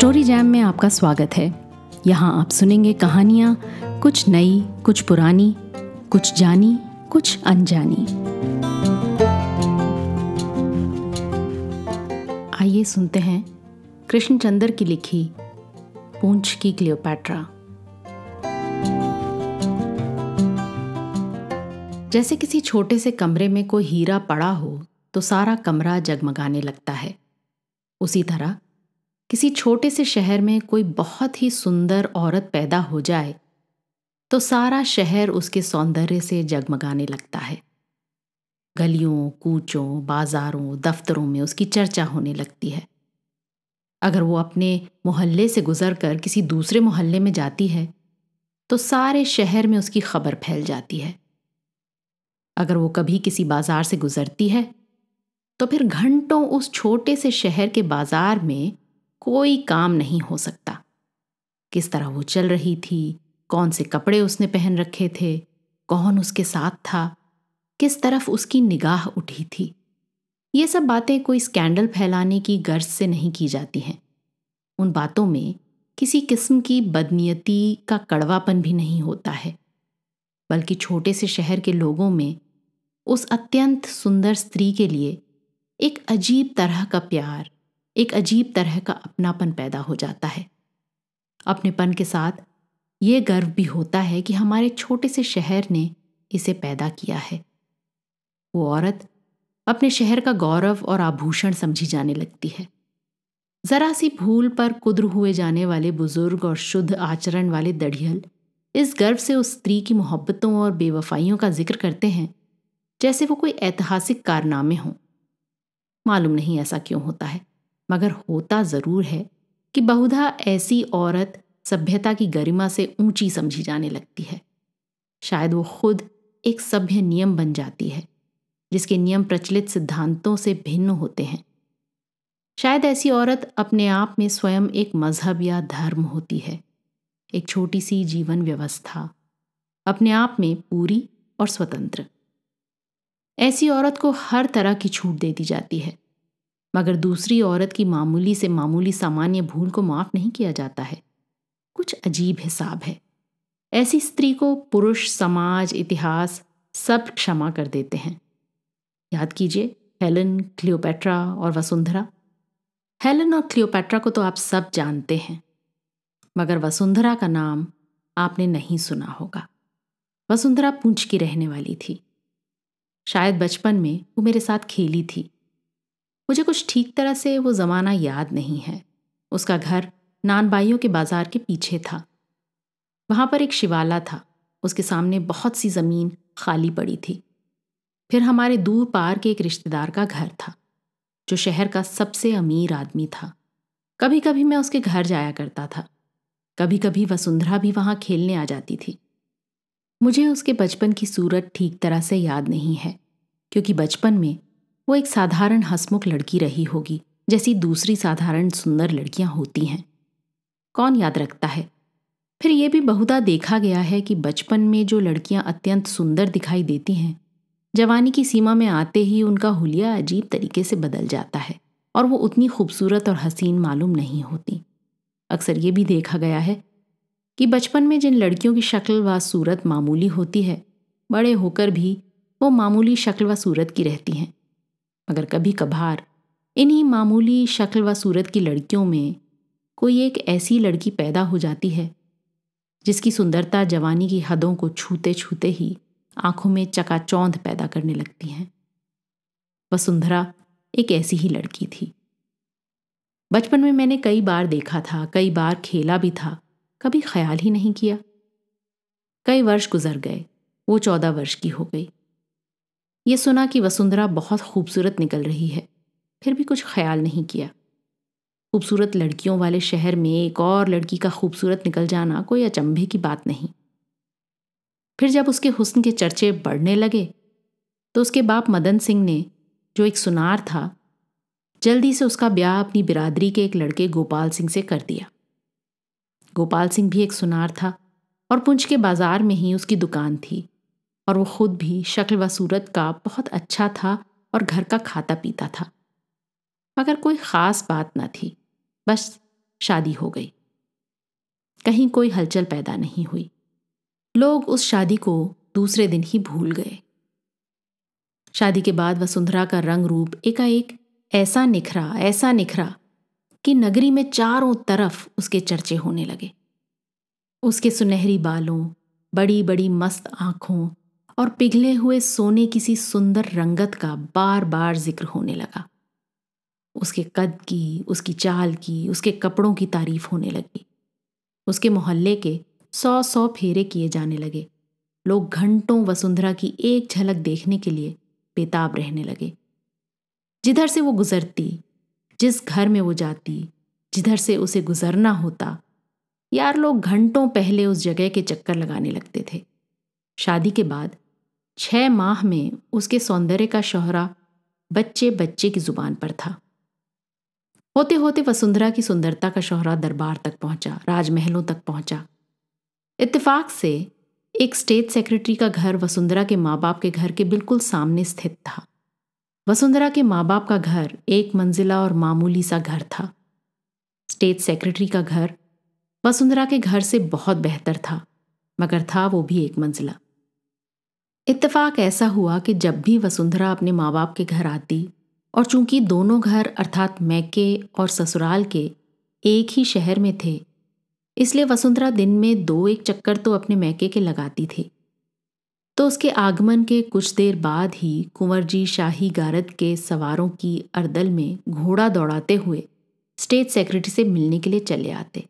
Story jam में आपका स्वागत है। यहाँ आप सुनेंगे कहानियाँ, कुछ नई, कुछ पुरानी, कुछ जानी, कुछ अनजानी। आइए सुनते हैं कृष्णचंद्र की लिखी, पूंछ की क्लियोपैट्रा। जैसे किसी छोटे से कमरे में कोई हीरा पड़ा हो तो सारा कमरा जगमगाने लगता है। उसी तरह किसी छोटे से शहर में कोई बहुत ही सुंदर औरत पैदा हो जाए तो सारा शहर उसके सौंदर्य से जगमगाने लगता है। गलियों, कूचों, बाजारों, दफ्तरों में उसकी चर्चा होने लगती है। अगर वो अपने मोहल्ले से गुजर कर किसी दूसरे मोहल्ले में जाती है तो सारे शहर में उसकी खबर फैल जाती है। अगर वो कभी किसी बाज़ार से गुजरती है तो फिर घंटों उस छोटे से शहर के बाज़ार में कोई काम नहीं हो सकता। किस तरह वो चल रही थी, कौन से कपड़े उसने पहन रखे थे, कौन उसके साथ था, किस तरफ़ उसकी निगाह उठी थी। ये सब बातें कोई स्कैंडल फैलाने की गर्ज से नहीं की जाती हैं। उन बातों में किसी किस्म की बदनीयती का कड़वापन भी नहीं होता है, बल्कि छोटे से शहर के लोगों में उस अत्यंत सुंदर स्त्री के लिए एक अजीब तरह का प्यार एक अजीब तरह का अपनापन पैदा हो जाता है। अपनेपन के साथ ये गर्व भी होता है कि हमारे छोटे से शहर ने इसे पैदा किया है। वो औरत अपने शहर का गौरव और आभूषण समझी जाने लगती है। जरा सी भूल पर कुद्र हुए जाने वाले बुज़ुर्ग और शुद्ध आचरण वाले दढ़ियल इस गर्व से उस स्त्री की मोहब्बतों और बेवफाइयों का ज़िक्र करते हैं, जैसे वो कोई ऐतिहासिक कारनामे हों। मालूम नहीं ऐसा क्यों होता है। मगर होता ज़रूर है कि बहुधा ऐसी औरत सभ्यता की गरिमा से ऊँची समझी जाने लगती है। शायद वो खुद एक सभ्य नियम बन जाती है, जिसके नियम प्रचलित सिद्धांतों से भिन्न होते हैं। शायद ऐसी औरत अपने आप में स्वयं एक मज़हब या धर्म होती है, एक छोटी सी जीवन व्यवस्था, अपने आप में पूरी और स्वतंत्र। ऐसी औरत को हर तरह की छूट दे दी जाती है मगर दूसरी औरत की मामूली से मामूली सामान्य भूल को माफ़ नहीं किया जाता है। कुछ अजीब हिसाब है। ऐसी स्त्री को पुरुष, समाज, इतिहास सब क्षमा कर देते हैं। याद कीजिए, हेलन, क्लियोपेट्रा और वसुंधरा। हेलन और क्लियोपेट्रा को तो आप सब जानते हैं, मगर वसुंधरा का नाम आपने नहीं सुना होगा। वसुंधरा पूंछ की रहने वाली थी। शायद बचपन में वो मेरे साथ खेली थी। मुझे कुछ ठीक तरह से वो ज़माना याद नहीं है। उसका घर नानबाइयों के बाज़ार के पीछे था। वहाँ पर एक शिवाला था। उसके सामने बहुत सी ज़मीन खाली पड़ी थी। फिर हमारे दूर पार के एक रिश्तेदार का घर था, जो शहर का सबसे अमीर आदमी था। कभी कभी मैं उसके घर जाया करता था। कभी कभी वसुंधरा भी वहाँ खेलने आ जाती थी। मुझे उसके बचपन की सूरत ठीक तरह से याद नहीं है, क्योंकि बचपन में वो एक साधारण हसमुख लड़की रही होगी, जैसी दूसरी साधारण सुंदर लड़कियाँ होती हैं। कौन याद रखता है? फिर यह भी बहुधा देखा गया है कि बचपन में जो लड़कियाँ अत्यंत सुंदर दिखाई देती हैं, जवानी की सीमा में आते ही उनका हुलिया अजीब तरीके से बदल जाता है और वो उतनी खूबसूरत और हसीन मालूम नहीं होती। अक्सर ये भी देखा गया है कि बचपन में जिन लड़कियों की शक्ल व सूरत मामूली होती है, बड़े होकर भी वो मामूली शक्ल व सूरत की रहती हैं। मगर कभी कभार इन्हीं मामूली शक्ल व सूरत की लड़कियों में कोई एक ऐसी लड़की पैदा हो जाती है, जिसकी सुंदरता जवानी की हदों को छूते छूते ही आँखों में चकाचौंध पैदा करने लगती हैं। वसुंधरा एक ऐसी ही लड़की थी। बचपन में मैंने कई बार देखा था, कई बार खेला भी था, कभी ख्याल ही नहीं किया। कई वर्ष गुजर गए, वो चौदह वर्ष की हो गई। ये सुना कि वसुंधरा बहुत खूबसूरत निकल रही है। फिर भी कुछ ख्याल नहीं किया। खूबसूरत लड़कियों वाले शहर में एक और लड़की का खूबसूरत निकल जाना कोई अचंभे की बात नहीं। फिर जब उसके हुस्न के चर्चे बढ़ने लगे तो उसके बाप मदन सिंह ने, जो एक सुनार था, जल्दी से उसका ब्याह अपनी बिरादरी के एक लड़के गोपाल सिंह से कर दिया। गोपाल सिंह भी एक सुनार था और पुंछ के बाज़ार में ही उसकी दुकान थी। और वो खुद भी शक्ल व सूरत का बहुत अच्छा था और घर का खाता पीता था। मगर कोई ख़ास बात न थी। बस शादी हो गई। कहीं कोई हलचल पैदा नहीं हुई। लोग उस शादी को दूसरे दिन ही भूल गए। शादी के बाद वसुंधरा का रंग रूप एकाएक ऐसा निखरा ऐसा निखरा कि नगरी में चारों तरफ़ उसके चर्चे होने लगे। उसके सुनहरी बालों बड़ी बड़ी मस्त आँखों और पिघले हुए सोने किसी सुंदर रंगत का बार बार ज़िक्र होने लगा। उसके कद की, उसकी चाल की, उसके कपड़ों की तारीफ़ होने लगी। उसके मोहल्ले के सौ सौ फेरे किए जाने लगे। लोग घंटों वसुंधरा की एक झलक देखने के लिए बेताब रहने लगे। जिधर से वो गुजरती, जिस घर में वो जाती, जिधर से उसे गुजरना होता, यार लोग घंटों पहले उस जगह के चक्कर लगाने लगते थे। शादी के बाद छह माह में उसके सौंदर्य का शोहरा बच्चे बच्चे की ज़ुबान पर था। होते होते वसुंधरा की सुंदरता का शोहरा दरबार तक पहुँचा, राजमहलों तक पहुँचा। इत्तेफाक से एक स्टेट सेक्रेटरी का घर वसुंधरा के माँ बाप के घर के बिल्कुल सामने स्थित था। वसुंधरा के माँ बाप का घर एक मंजिला और मामूली सा घर था। स्टेट सेक्रेटरी का घर वसुंधरा के घर से बहुत बेहतर था, मगर था वो भी एक मंजिला। इत्तेफाक ऐसा हुआ कि जब भी वसुंधरा अपने माँ बाप के घर आती और चूँकि दोनों घर, अर्थात मैके और ससुराल के, एक ही शहर में थे, इसलिए वसुंधरा दिन में दो एक चक्कर तो अपने मैके के लगाती थी। तो उसके आगमन के कुछ देर बाद ही कुंवर जी शाही गारद के सवारों की अर्दल में घोड़ा दौड़ाते हुए स्टेट सेक्रेटरी से मिलने के लिए चले आते।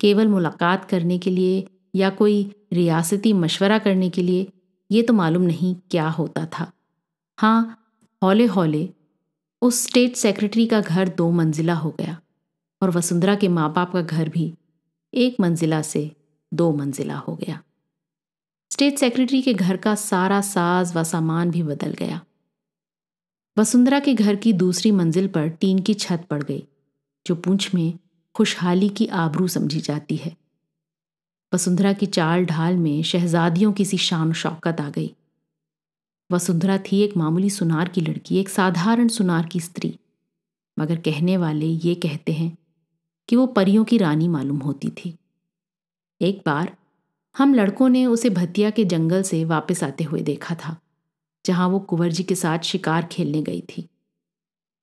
केवल मुलाकात करने के लिए या कोई रियासती मशवरा करने के लिए ये तो मालूम नहीं क्या होता था। हाँ हौले हौले उस स्टेट सेक्रेटरी का घर दो मंजिला हो गया और वसुंधरा के माँ बाप का घर भी एक मंजिला से दो मंजिला हो गया। स्टेट सेक्रेटरी के घर का सारा साज व सामान भी बदल गया। वसुंधरा के घर की दूसरी मंजिल पर टीन की छत पड़ गई, जो पूंछ में खुशहाली की आबरू समझी जाती है। वसुंधरा की चाल ढाल में शहजादियों की सी शान शौकत आ गई। वसुंधरा थी एक मामूली सुनार की लड़की, एक साधारण सुनार की स्त्री। मगर कहने वाले ये कहते हैं कि वो परियों की रानी मालूम होती थी। एक बार हम लड़कों ने उसे भतिया के जंगल से वापस आते हुए देखा था, जहाँ वो कुंवर जी के साथ शिकार खेलने गई थी।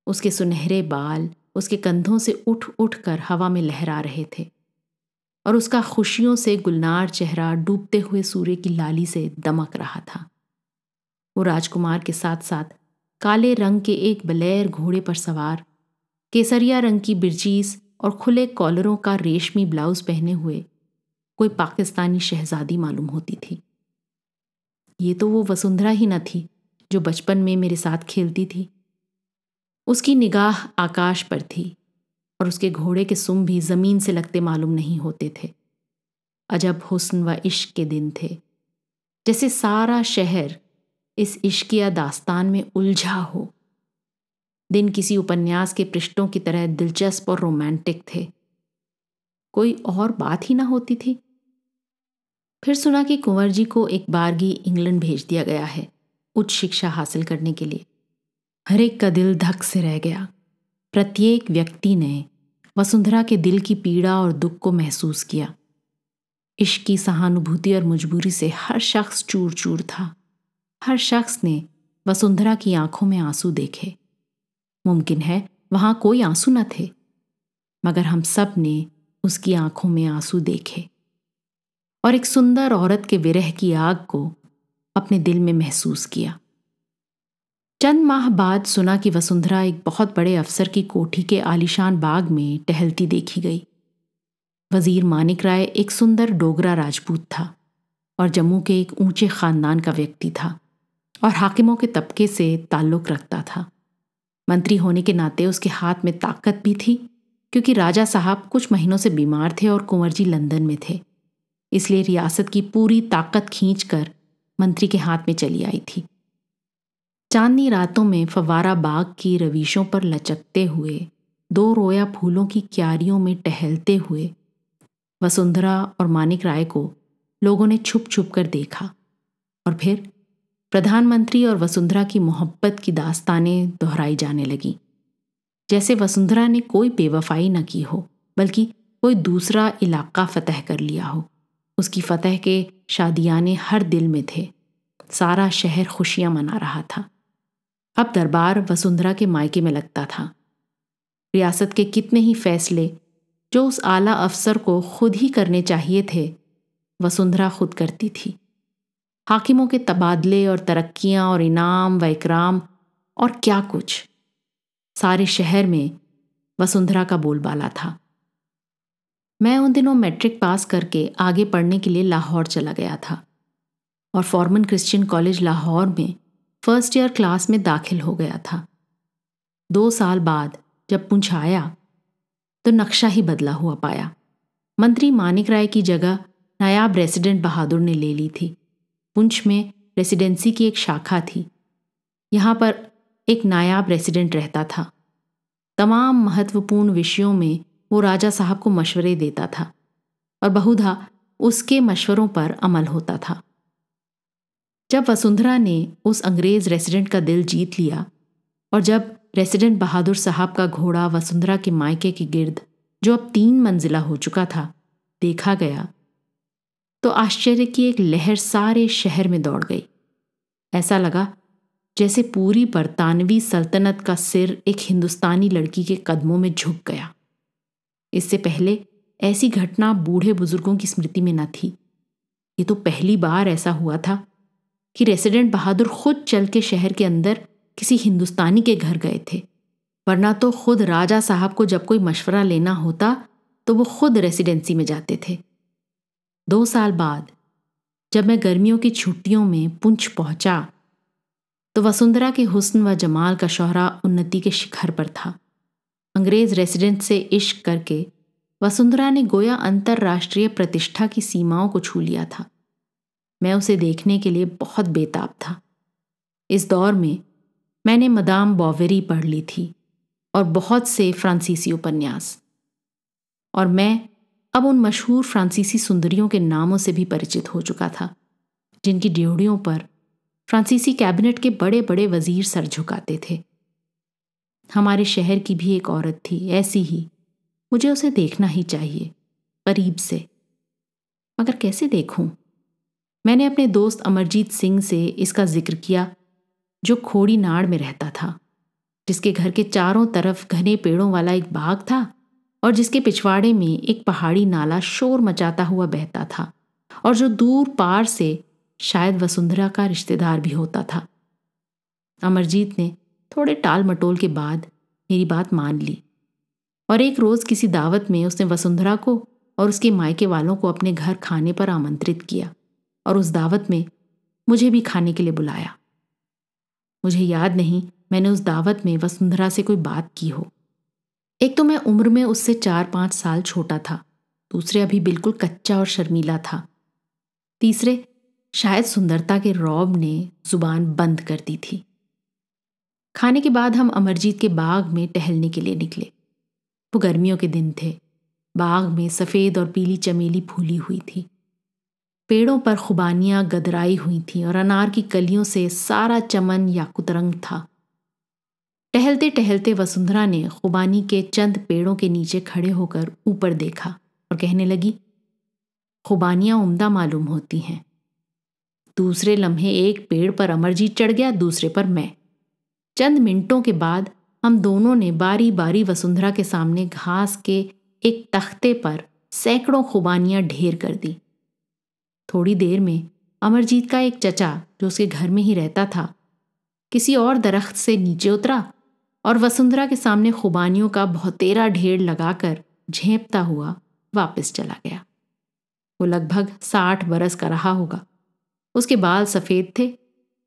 उसके सुनहरे बाल, उसके कंधों से उठ उठ कर हवा में लहरा रहे थे। और उसका खुशियों से गुलनार चेहरा डूबते हुए सूर्य की लाली से दमक रहा था। वो राजकुमार के साथ साथ काले रंग के एक बलैर घोड़े पर सवार, केसरिया रंग की बिरचीज और खुले कॉलरों का रेशमी ब्लाउज पहने हुए कोई पाकिस्तानी शहजादी मालूम होती थी। ये तो वो वसुंधरा ही न थी जो बचपन में मेरे साथ खेलती थी। उसकी निगाह आकाश पर थी। और उसके घोड़े के सुम भी ज़मीन से लगते मालूम नहीं होते थे। अजब हुस्न व इश्क के दिन थे। जैसे सारा शहर इस इश्किया दास्तान में उलझा हो। दिन किसी उपन्यास के पृष्ठों की तरह दिलचस्प और रोमांटिक थे। कोई और बात ही ना होती थी। फिर सुना कि कुंवर जी को एक बारगी इंग्लैंड भेज दिया गया है उच्च शिक्षा हासिल करने के लिए। हर एक का दिल धक से रह गया। प्रत्येक व्यक्ति ने वसुंधरा के दिल की पीड़ा और दुख को महसूस किया। इश्क की सहानुभूति और मजबूरी से हर शख्स चूर चूर था। हर शख्स ने वसुंधरा की आँखों में आँसू देखे। मुमकिन है वहाँ कोई आँसू न थे, मगर हम सबने उसकी आँखों में आँसू देखे। और एक सुंदर औरत के विरह की आग को अपने दिल में महसूस किया। चंद माह बाद सुना कि वसुंधरा एक बहुत बड़े अफसर की कोठी के आलिशान बाग में टहलती देखी गई। वज़ीर मानिक राय एक सुंदर डोगरा राजपूत था और जम्मू के एक ऊँचे खानदान का व्यक्ति था और हाकिमों के तबके से ताल्लुक रखता था। मंत्री होने के नाते उसके हाथ में ताकत भी थी, क्योंकि राजा साहब कुछ महीनों से बीमार थे और कुंवर जी लंदन में थे, इसलिए रियासत की पूरी ताकत खींचकर मंत्री के हाथ में चली आई थी। चांदनी रातों में फवारा बाग की रविशों पर लचकते हुए, दो रोया फूलों की क्यारियों में टहलते हुए, वसुंधरा और मानिक राय को लोगों ने छुप छुप कर देखा। और फिर प्रधानमंत्री और वसुंधरा की मोहब्बत की दास्तानें दोहराई जाने लगीं। जैसे वसुंधरा ने कोई बेवफाई न की हो, बल्कि कोई दूसरा इलाका फतह कर लिया हो। उसकी फतह के शादियाने हर दिल में थे। सारा शहर खुशियाँ मना रहा था। अब दरबार वसुंधरा के मायके में लगता था। रियासत के कितने ही फैसले, जो उस आला अफसर को खुद ही करने चाहिए थे, वसुंधरा खुद करती थी। हाकिमों के तबादले और तरक्कियाँ और इनाम व इकराम और क्या कुछ। सारे शहर में वसुंधरा का बोलबाला था। मैं उन दिनों मैट्रिक पास करके आगे पढ़ने के लिए लाहौर चला गया था और फॉर्मन क्रिश्चियन कॉलेज लाहौर में फ़र्स्ट ईयर क्लास में दाखिल हो गया था। दो साल बाद जब पुंछ आया तो नक्शा ही बदला हुआ पाया। मंत्री मानिक राय की जगह नायाब रेसिडेंट बहादुर ने ले ली थी। पुंछ में रेसिडेंसी की एक शाखा थी। यहाँ पर एक नायाब रेसिडेंट रहता था। तमाम महत्वपूर्ण विषयों में वो राजा साहब को मशवरे देता था और बहुधा उसके मशवरों पर अमल होता था। जब वसुंधरा ने उस अंग्रेज़ रेसिडेंट का दिल जीत लिया और जब रेसिडेंट बहादुर साहब का घोड़ा वसुंधरा के मायके के गिर्द, जो अब तीन मंजिला हो चुका था, देखा गया तो आश्चर्य की एक लहर सारे शहर में दौड़ गई। ऐसा लगा जैसे पूरी बरतानवी सल्तनत का सिर एक हिंदुस्तानी लड़की के कदमों में झुक गया। इससे पहले ऐसी घटना बूढ़े बुज़ुर्गों की स्मृति में न थी। ये तो पहली बार ऐसा हुआ था कि रेसिडेंट बहादुर खुद चल के शहर के अंदर किसी हिंदुस्तानी के घर गए थे। वरना तो खुद राजा साहब को जब कोई मशवरा लेना होता तो वो खुद रेसिडेंसी में जाते थे। दो साल बाद, जब मैं गर्मियों की छुट्टियों में पुंछ पहुँचा तो वसुंधरा के हुस्न व जमाल का शोहरा उन्नति के शिखर पर था। अंग्रेज़ रेसिडेंट से इश्क करके वसुंधरा ने गोया अंतर्राष्ट्रीय प्रतिष्ठा की सीमाओं को छू लिया था। मैं उसे देखने के लिए बहुत बेताब था। इस दौर में मैंने मदाम बॉवेरी पढ़ ली थी और बहुत से फ्रांसीसी उपन्यास। और मैं अब उन मशहूर फ्रांसीसी सुंदरियों के नामों से भी परिचित हो चुका था, जिनकी ड्योड़ियों पर फ्रांसीसी कैबिनेट के बड़े बड़े वज़ीर सर झुकाते थे। हमारे शहर की भी एक औरत थी, ऐसी ही। मुझे उसे देखना ही चाहिए, करीब से। मगर कैसे देखूँ? मैंने अपने दोस्त अमरजीत सिंह से इसका ज़िक्र किया, जो खोड़ी नाड़ में रहता था, जिसके घर के चारों तरफ़ घने पेड़ों वाला एक बाग था और जिसके पिछवाड़े में एक पहाड़ी नाला शोर मचाता हुआ बहता था और जो दूर पार से शायद वसुंधरा का रिश्तेदार भी होता था। अमरजीत ने थोड़े टाल मटोल के बाद मेरी बात मान ली और एक रोज किसी दावत में उसने वसुंधरा को और उसके मायके वालों को अपने घर खाने पर आमंत्रित किया। और उस दावत में मुझे भी खाने के लिए बुलाया। मुझे याद नहीं मैंने उस दावत में वसुंधरा से कोई बात की हो। एक तो मैं उम्र में उससे चार पाँच साल छोटा था, दूसरे अभी बिल्कुल कच्चा और शर्मीला था। तीसरे, शायद सुंदरता के रौब ने ज़ुबान बंद कर दी थी। खाने के बाद हम अमरजीत के बाग में टहलने के लिए निकले। वो गर्मियों के दिन थे। बाग में सफ़ेद और पीली चमेली फूली हुई थी। पेड़ों पर खुबानियाँ गदराई हुई थीं और अनार की कलियों से सारा चमन याकुतरंग था। टहलते टहलते वसुंधरा ने खुबानी के चंद पेड़ों के नीचे खड़े होकर ऊपर देखा और कहने लगी, खुबानियाँ उम्दा मालूम होती हैं। दूसरे लम्हे एक पेड़ पर अमरजीत चढ़ गया, दूसरे पर मैं। चंद मिनटों के बाद हम दोनों ने बारी बारी वसुंधरा के सामने घास के एक तख्ते पर सैकड़ों खुबानियाँ ढेर कर दी। थोड़ी देर में अमरजीत का एक चचा, जो उसके घर में ही रहता था, किसी और दरख्त से नीचे उतरा और वसुंधरा के सामने खुबानियों का बहुतेरा ढेर लगाकर झेपता हुआ वापस चला गया। वो लगभग साठ बरस का रहा होगा। उसके बाल सफ़ेद थे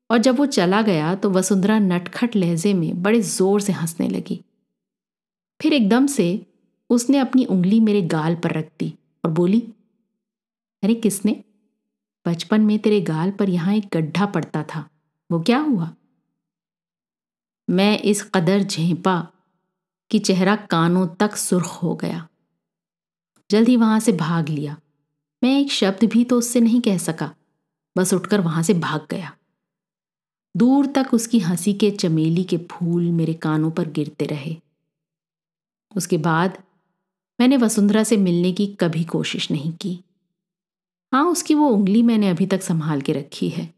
और जब वो चला गया तो वसुंधरा नटखट लहजे में बड़े ज़ोर से हंसने लगी। फिर एकदम से उसने अपनी उंगली मेरे गाल पर रख दी और बोली, अरे किसने? बचपन में तेरे गाल पर यहाँ एक गड्ढा पड़ता था। वो क्या हुआ? मैं इस कदर झेपा कि चेहरा कानों तक सुर्ख हो गया। जल्द वहाँ से भाग लिया। मैं एक शब्द भी तो उससे नहीं कह सका। बस उठकर वहाँ से भाग गया। दूर तक उसकी हँसी के चमेली के फूल मेरे कानों पर गिरते रहे। उसके बाद मैंने वसुंधरा से मिलने की कभी कोशिश नहीं की। हाँ उसकी वो उंगली मैंने अभी तक संभाल के रखी है,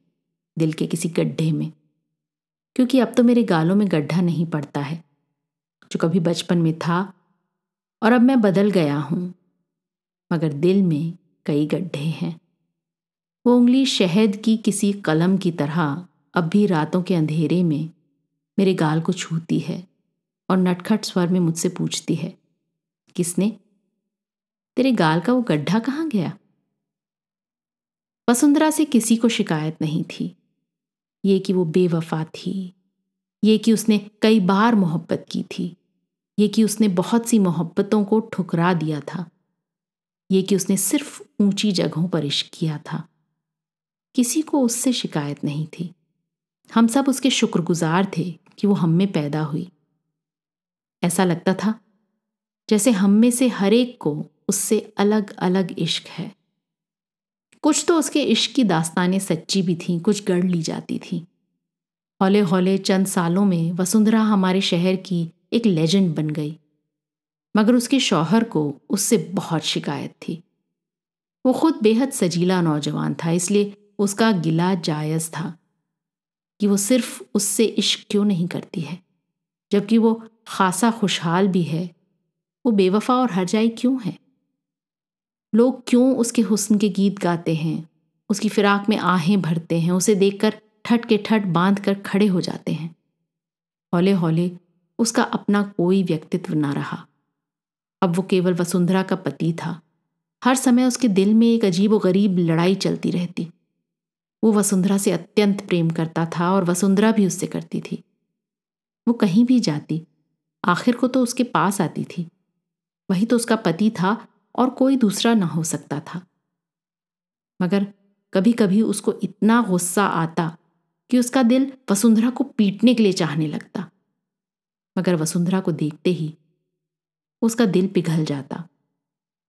दिल के किसी गड्ढे में। क्योंकि अब तो मेरे गालों में गड्ढा नहीं पड़ता है, जो कभी बचपन में था, और अब मैं बदल गया हूँ। मगर दिल में कई गड्ढे हैं। वो उंगली शहद की किसी कलम की तरह अब भी रातों के अंधेरे में मेरे गाल को छूती है और नटखट स्वर में मुझसे पूछती है, किसने? तेरे गाल का वो गड्ढा कहाँ गया? वसुंधरा से किसी को शिकायत नहीं थी। ये कि वो बेवफा थी, ये कि उसने कई बार मोहब्बत की थी, ये कि उसने बहुत सी मोहब्बतों को ठुकरा दिया था, ये कि उसने सिर्फ़ ऊँची जगहों पर इश्क किया था। किसी को उससे शिकायत नहीं थी। हम सब उसके शुक्रगुजार थे कि वो हम में पैदा हुई। ऐसा लगता था जैसे हम में से हर एक को उससे अलग अलग इश्क है। कुछ तो उसके इश्क की दास्तानें सच्ची भी थीं, कुछ गढ़ ली जाती थीं। हौले हौले चंद सालों में वसुंधरा हमारे शहर की एक लेजेंड बन गई। मगर उसके शौहर को उससे बहुत शिकायत थी। वो खुद बेहद सजीला नौजवान था, इसलिए उसका गिला जायज़ था कि वो सिर्फ़ उससे इश्क क्यों नहीं करती है, जबकि वो खासा खुशहाल भी है। वो बेवफा और हरजाई क्यों है? लोग क्यों उसके हुस्न के गीत गाते हैं? उसकी फिराक में आहें भरते हैं, उसे देखकर ठट के ठट बाँध कर खड़े हो जाते हैं। हौले हौले उसका अपना कोई व्यक्तित्व ना रहा। अब वो केवल वसुंधरा का पति था। हर समय उसके दिल में एक अजीब व गरीब लड़ाई चलती रहती। वो वसुंधरा से अत्यंत प्रेम करता था और वसुंधरा भी उससे करती थी। वो कहीं भी जाती, आखिर को तो उसके पास आती थी। वही तो उसका पति था और कोई दूसरा ना हो सकता था। मगर कभी कभी उसको इतना गुस्सा आता कि उसका दिल वसुंधरा को पीटने के लिए चाहने लगता। मगर वसुंधरा को देखते ही उसका दिल पिघल जाता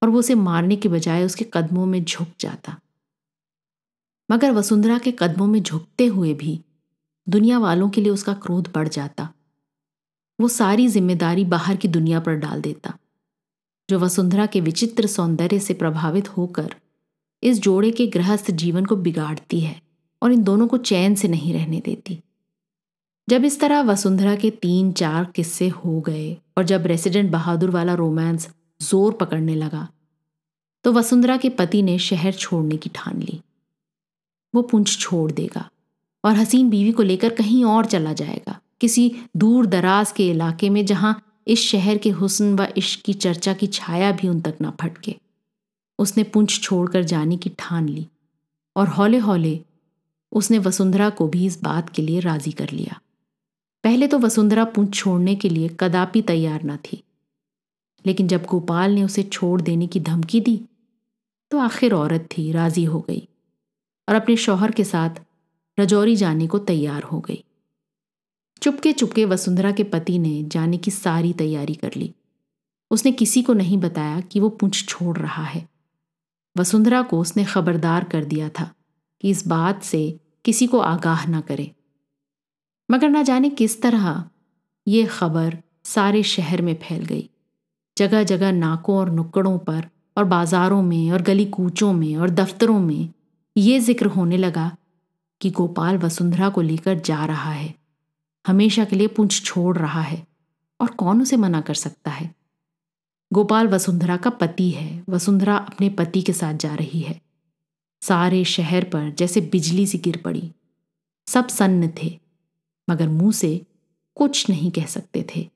और वो उसे मारने के बजाय उसके कदमों में झुक जाता। मगर वसुंधरा के कदमों में झुकते हुए भी दुनिया वालों के लिए उसका क्रोध बढ़ जाता। वो सारी ज़िम्मेदारी बाहर की दुनिया पर डाल देता। जो वसुंधरा के विचित्र सौंदर्य से प्रभावित होकर इस जोड़े के गृहस्थ जीवन को बिगाड़ती है और इन दोनों को चैन से नहीं रहने देती। जब इस तरह वसुंधरा के तीन चार किस्से हो गए और जब रेसिडेंट बहादुर वाला रोमांस ज़ोर पकड़ने लगा तो वसुंधरा के पति ने शहर छोड़ने की ठान ली। वो पुंछ छोड़ देगा और हसीन बीवी को लेकर कहीं और चला जाएगा, किसी दूर दराज के इलाके में जहाँ इस शहर के हुस्न व इश्क की चर्चा की छाया भी उन तक ना फटके। उसने पुंछ छोड़कर जाने की ठान ली और हौले हौले उसने वसुंधरा को भी इस बात के लिए राज़ी कर लिया। पहले तो वसुंधरा पुंछ छोड़ने के लिए कदापि तैयार न थी, लेकिन जब गोपाल ने उसे छोड़ देने की धमकी दी तो आखिर औरत थी, राज़ी हो गई और अपने शौहर के साथ रजौरी जाने को तैयार हो गई। चुपके चुपके वसुंधरा के पति ने जाने की सारी तैयारी कर ली। उसने किसी को नहीं बताया कि वो पूछ छोड़ रहा है। वसुंधरा को उसने खबरदार कर दिया था कि इस बात से किसी को आगाह ना करे। मगर ना जाने किस तरह ये खबर सारे शहर में फैल गई। जगह जगह नाकों और नुक्कड़ों पर और बाजारों में और गली कूचों में और दफ्तरों में ये ज़िक्र होने लगा कि गोपाल वसुंधरा को लेकर जा रहा है। हमेशा के लिए पुंछ छोड़ रहा है। और कौन उसे मना कर सकता है? गोपाल वसुंधरा का पति है। वसुंधरा अपने पति के साथ जा रही है। सारे शहर पर जैसे बिजली सी गिर पड़ी। सब सन्न थे, मगर मुँह से कुछ नहीं कह सकते थे।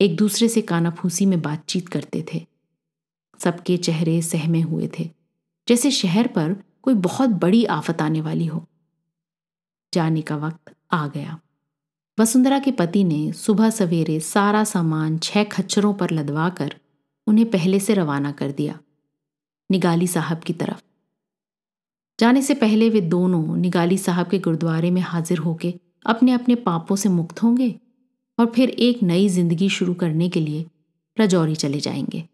एक दूसरे से कानाफूसी में बातचीत करते थे। सबके चेहरे सहमे हुए थे, जैसे शहर पर कोई बहुत बड़ी आफत आने वाली हो। जाने का वक्त आ गया। वसुंधरा के पति ने सुबह सवेरे सारा सामान छह खच्चरों पर लदवा कर उन्हें पहले से रवाना कर दिया, निगाली साहब की तरफ़। जाने से पहले वे दोनों निगाली साहब के गुरुद्वारे में हाजिर होके अपने अपने पापों से मुक्त होंगे और फिर एक नई ज़िंदगी शुरू करने के लिए रजौरी चले जाएँगे।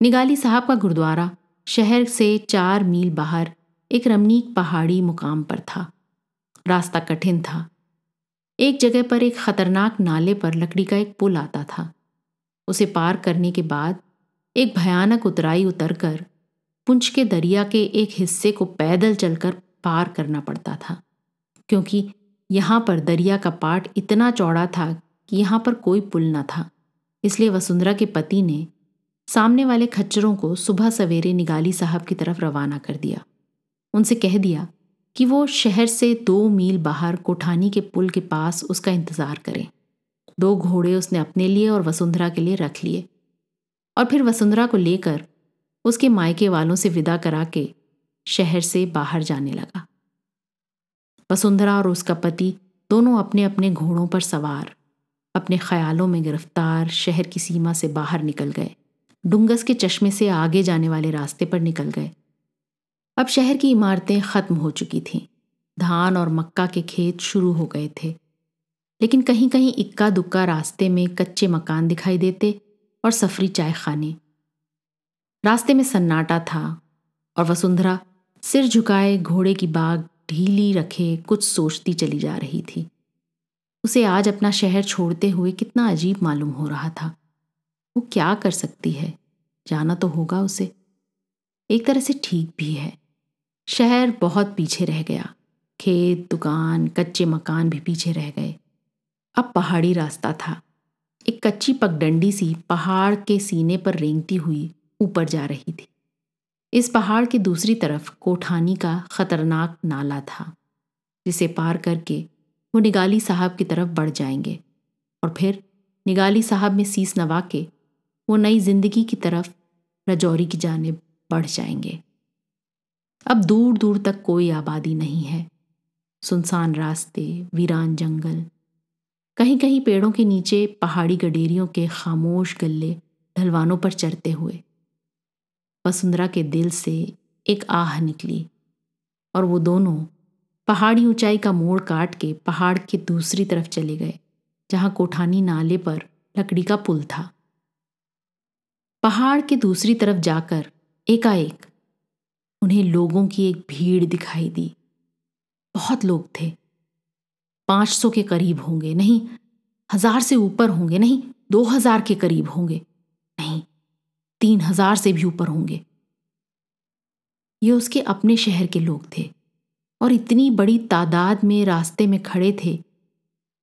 निगाली साहब का गुरुद्वारा शहर से चार मील बाहर एक रमनीक पहाड़ी मुकाम पर था। रास्ता कठिन था एक जगह पर एक खतरनाक नाले पर लकड़ी का एक पुल आता था। उसे पार करने के बाद एक भयानक उतराई उतरकर पुंछ के दरिया के एक हिस्से को पैदल चलकर पार करना पड़ता था, क्योंकि यहाँ पर दरिया का पाट इतना चौड़ा था कि यहाँ पर कोई पुल न था। इसलिए वसुंधरा के पति ने सामने वाले खच्चरों को सुबह सवेरे निगाली साहब की तरफ़ रवाना कर दिया। उनसे कह दिया कि वो शहर से दो मील बाहर कोठानी के पुल के पास उसका इंतज़ार करें। दो घोड़े उसने अपने लिए और वसुंधरा के लिए रख लिए। और फिर वसुंधरा को लेकर उसके मायके वालों से विदा करा के शहर से बाहर जाने लगा। वसुंधरा और उसका पति दोनों अपने अपने घोड़ों पर सवार, अपने ख्यालों में गिरफ़्तार शहर की सीमा से बाहर निकल गए। डुंगस के चश्मे से आगे जाने वाले रास्ते पर निकल गए। अब शहर की इमारतें खत्म हो चुकी थीं। धान और मक्का के खेत शुरू हो गए थे। लेकिन कहीं कहीं इक्का दुक्का रास्ते में कच्चे मकान दिखाई देते और सफरी चाय खाने रास्ते में सन्नाटा था और वसुंधरा सिर झुकाए घोड़े की बाग ढीली रखे कुछ सोचती चली जा रही थी। उसे आज अपना शहर छोड़ते हुए कितना अजीब मालूम हो रहा था। वो क्या कर सकती है? जाना तो होगा उसे। एक तरह से ठीक भी है। शहर बहुत पीछे रह गया। खेत, दुकान, कच्चे मकान भी पीछे रह गए। अब पहाड़ी रास्ता था। एक कच्ची पगडंडी सी पहाड़ के सीने पर रेंगती हुई ऊपर जा रही थी। इस पहाड़ की दूसरी तरफ़ कोठानी का खतरनाक नाला था, जिसे पार करके वो निगाली साहब की तरफ़ बढ़ जाएँगे और फिर निगाली साहब में सीस नवा के वो नई ज़िंदगी की तरफ़ रजौरी की जानब बढ़ जाएँगे। अब दूर दूर तक कोई आबादी नहीं है। सुनसान रास्ते, वीरान जंगल कहीं कहीं पेड़ों के नीचे पहाड़ी गडेरियों के खामोश गल्ले ढलवानों पर चरते हुए। वसुंधरा के दिल से एक आह निकली और वो दोनों पहाड़ी ऊंचाई का मोड़ काट के पहाड़ के दूसरी तरफ़ चले गए, जहाँ कोठानी नाले पर लकड़ी का पुल था। पहाड़ के दूसरी तरफ़ जाकर एकाएक उन्हें लोगों की एक भीड़ दिखाई दी। बहुत लोग थे। पाँच सौ के करीब होंगे, नहीं, हज़ार से ऊपर होंगे, नहीं, दो हज़ार के करीब होंगे, नहीं, तीन हज़ार से भी ऊपर होंगे। ये उसके अपने शहर के लोग थे और इतनी बड़ी तादाद में रास्ते में खड़े थे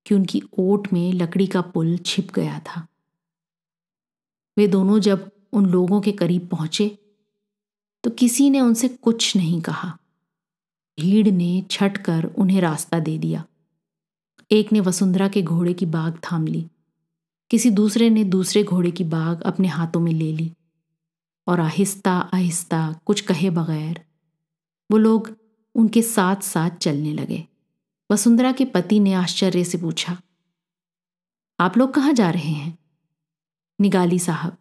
कि उनकी ओट में लकड़ी का पुल छिप गया था। वे दोनों जब उन लोगों के करीब पहुँचे तो किसी ने उनसे कुछ नहीं कहा। भीड़ ने छट कर उन्हें रास्ता दे दिया। एक ने वसुंधरा के घोड़े की बाग थाम ली। किसी दूसरे ने दूसरे घोड़े की बाग अपने हाथों में ले ली। और आहिस्ता आहिस्ता, कुछ कहे बगैर, वो लोग उनके साथ साथ चलने लगे। वसुंधरा के पति ने आश्चर्य से पूछा, आप लोग कहाँ जा रहे हैं? निगाली साहब,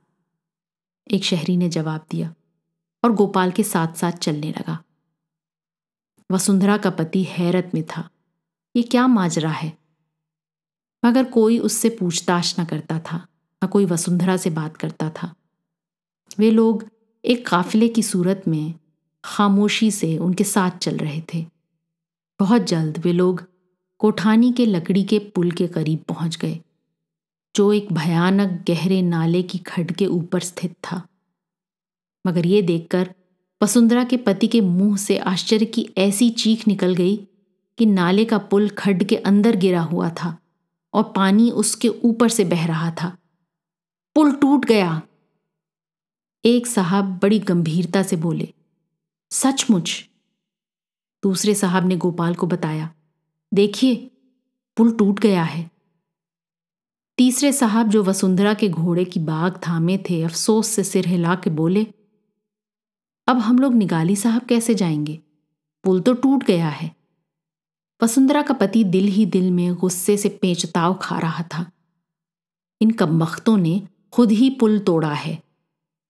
एक शहरी ने जवाब दिया। और गोपाल के साथ साथ चलने लगा। वसुंधरा का पति हैरत में था। ये क्या माजरा है? मगर कोई उससे पूछताछ न करता था, न कोई वसुंधरा से बात करता था। वे लोग एक काफिले की सूरत में खामोशी से उनके साथ चल रहे थे। बहुत जल्द वे लोग कोठानी के लकड़ी के पुल के करीब पहुँच गए, जो एक भयानक गहरे नाले की खड के ऊपर स्थित था। मगर ये देखकर वसुंधरा के पति के मुँह से आश्चर्य की ऐसी चीख निकल गई कि नाले का पुल खड्ड के अंदर गिरा हुआ था और पानी उसके ऊपर से बह रहा था। पुल टूट गया। एक साहब बड़ी गंभीरता से बोले, सचमुच? दूसरे साहब ने गोपाल को बताया, देखिए, पुल टूट गया है। तीसरे साहब जो वसुंधरा के घोड़े की बाग थामे थे, अफसोस से सिर हिला के बोले अब हम लोग निगाली साहब कैसे जाएँगे? पुल तो टूट गया है। वसुंधरा का पति दिल ही दिल में गुस्से से पेचताव खा रहा था। इन कमबख्तों ने खुद ही पुल तोड़ा है।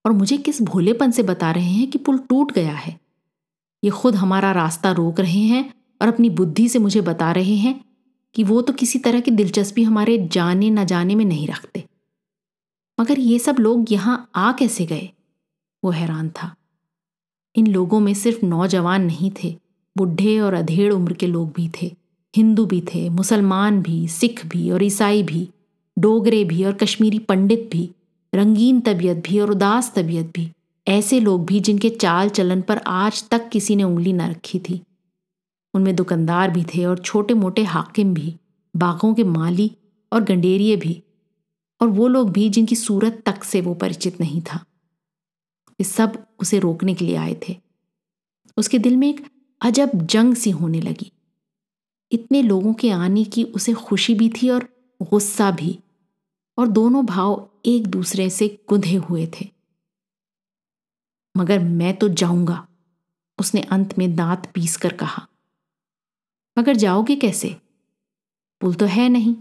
और मुझे किस भोलेपन से बता रहे हैं कि पुल टूट गया है? ये खुद हमारा रास्ता रोक रहे हैं और अपनी बुद्धि से मुझे बता रहे हैं कि वो तो किसी तरह की दिलचस्पी हमारे जाने न जाने में नहीं रखते। मगर ये सब लोग यहाँ आ कैसे गए? वो हैरान था। इन लोगों में सिर्फ़ नौजवान नहीं थे, बुढ़े और अधेड़ उम्र के लोग भी थे, हिंदू भी थे, मुसलमान भी, सिख भी और ईसाई भी, डोगरे भी और कश्मीरी पंडित भी, रंगीन तबीयत भी और उदास तबीयत भी, ऐसे लोग भी जिनके चाल चलन पर आज तक किसी ने उंगली न रखी थी। उनमें दुकानदार भी थे और छोटे मोटे हाकिम भी, बागों के माली और गंडेरिए भी, और वो लोग भी जिनकी सूरत तक से वो परिचित नहीं था। ये सब उसे रोकने के लिए आए थे। उसके दिल में एक अजब जंग सी होने लगी। इतने लोगों के आने की उसे खुशी भी थी और गुस्सा भी, और दोनों भाव एक दूसरे से गुंधे हुए थे। मगर मैं तो जाऊँगा, उसने अंत में दांत पीस कर कहा। मगर जाओगे कैसे? पुल तो है नहीं,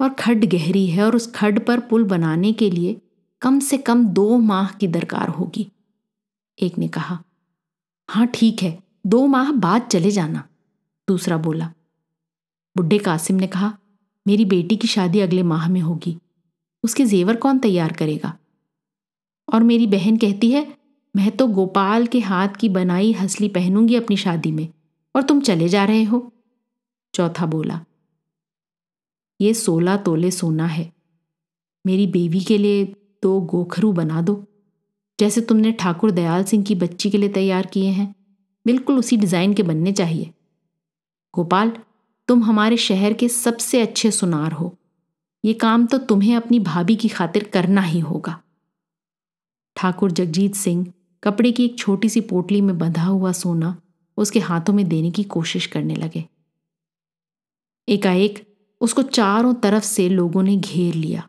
और खड्ड गहरी है और उस खड्ड पर पुल बनाने के लिए कम से कम दो माह की दरकार होगी। एक ने कहा, हाँ, ठीक है, दो माह बाद चले जाना। दूसरा बोला, बुढ़े कासिम ने कहा, मेरी बेटी की शादी अगले माह में होगी। उसके जेवर कौन तैयार करेगा? और मेरी बहन कहती है, मैं तो गोपाल के हाथ की बनाई हसली पहनूँगी अपनी शादी में, और तुम चले जा रहे हो। चौथा बोला, ये सोलह तोले सोना है। मेरी बेबी के लिए तो गोखरू बना दो। जैसे तुमने ठाकुर दयाल सिंह की बच्ची के लिए तैयार किए हैं, बिल्कुल उसी डिज़ाइन के बनने चाहिए। गोपाल, तुम हमारे शहर के सबसे अच्छे सुनार हो। ये काम तो तुम्हें अपनी भाभी की खातिर करना ही होगा। ठाकुर जगजीत सिंह कपड़े की एक छोटी सी पोटली में बंधा हुआ सोना उसके हाथों में देने की कोशिश करने लगे। एकाएक उसको चारों तरफ़ से लोगों ने घेर लिया।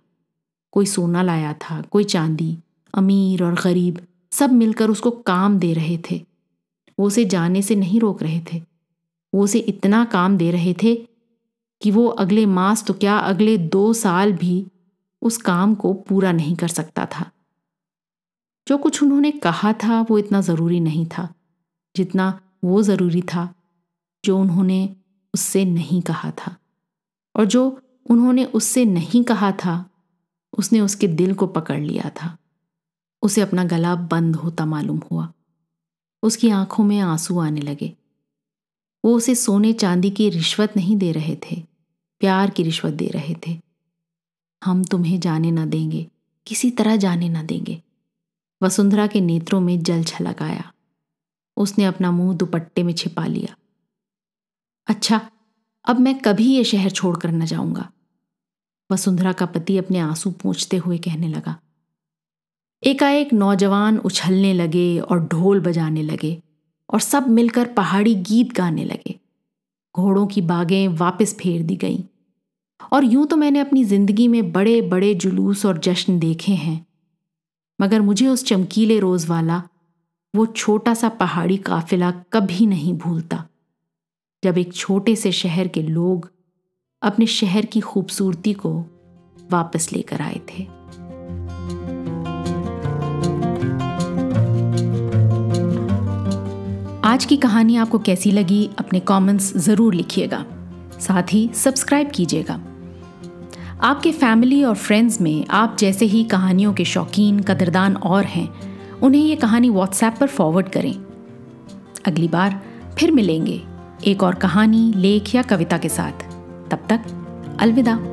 कोई सोना लाया था, कोई चांदी। अमीर और गरीब सब मिलकर उसको काम दे रहे थे। वो उसे जाने से नहीं रोक रहे थे। वो उसे इतना काम दे रहे थे कि वो अगले मास तो क्या अगले दो साल भी उस काम को पूरा नहीं कर सकता था। जो कुछ उन्होंने कहा था वो इतना ज़रूरी नहीं था, जितना वो ज़रूरी था, जो उन्होंने उससे नहीं कहा था। और जो उन्होंने उससे नहीं कहा था उसने उसके दिल को पकड़ लिया था। उसे अपना गला बंद होता मालूम हुआ। उसकी आँखों में आँसू आने लगे। वो उसे सोने चांदी की रिश्वत नहीं दे रहे थे, प्यार की रिश्वत दे रहे थे। हम तुम्हें जाने ना देंगे, किसी तरह जाने ना देंगे। वसुंधरा के नेत्रों में जल छलक आया। उसने अपना मुँह दुपट्टे में छिपा लिया। अच्छा अब मैं कभी ये शहर छोड़कर न जाऊँगा। वसुंधरा का पति अपने आँसू पूछते हुए कहने लगा। एकाएक नौजवान उछलने लगे और ढोल बजाने लगे और सब मिलकर पहाड़ी गीत गाने लगे। घोड़ों की बागें वापस फेर दी गईं। और यूँ तो मैंने अपनी ज़िंदगी में बड़े बड़े जुलूस और जश्न देखे हैं। मगर मुझे उस चमकीले रोज वाला, वो छोटा सा पहाड़ी काफिला कभी नहीं भूलता। जब एक छोटे से शहर के लोग अपने शहर की खूबसूरती को वापस लेकर आए थे। आज की कहानी आपको कैसी लगी, अपने कमेंट्स ज़रूर लिखिएगा। साथ ही सब्सक्राइब कीजिएगा। आपके फैमिली और फ्रेंड्स में आप जैसे ही कहानियों के शौकीन, कदरदान और हैं, उन्हें ये कहानी व्हाट्सएप पर फॉरवर्ड करें। अगली बार फिर मिलेंगे एक और कहानी, लेख या कविता के साथ। तब तक अलविदा।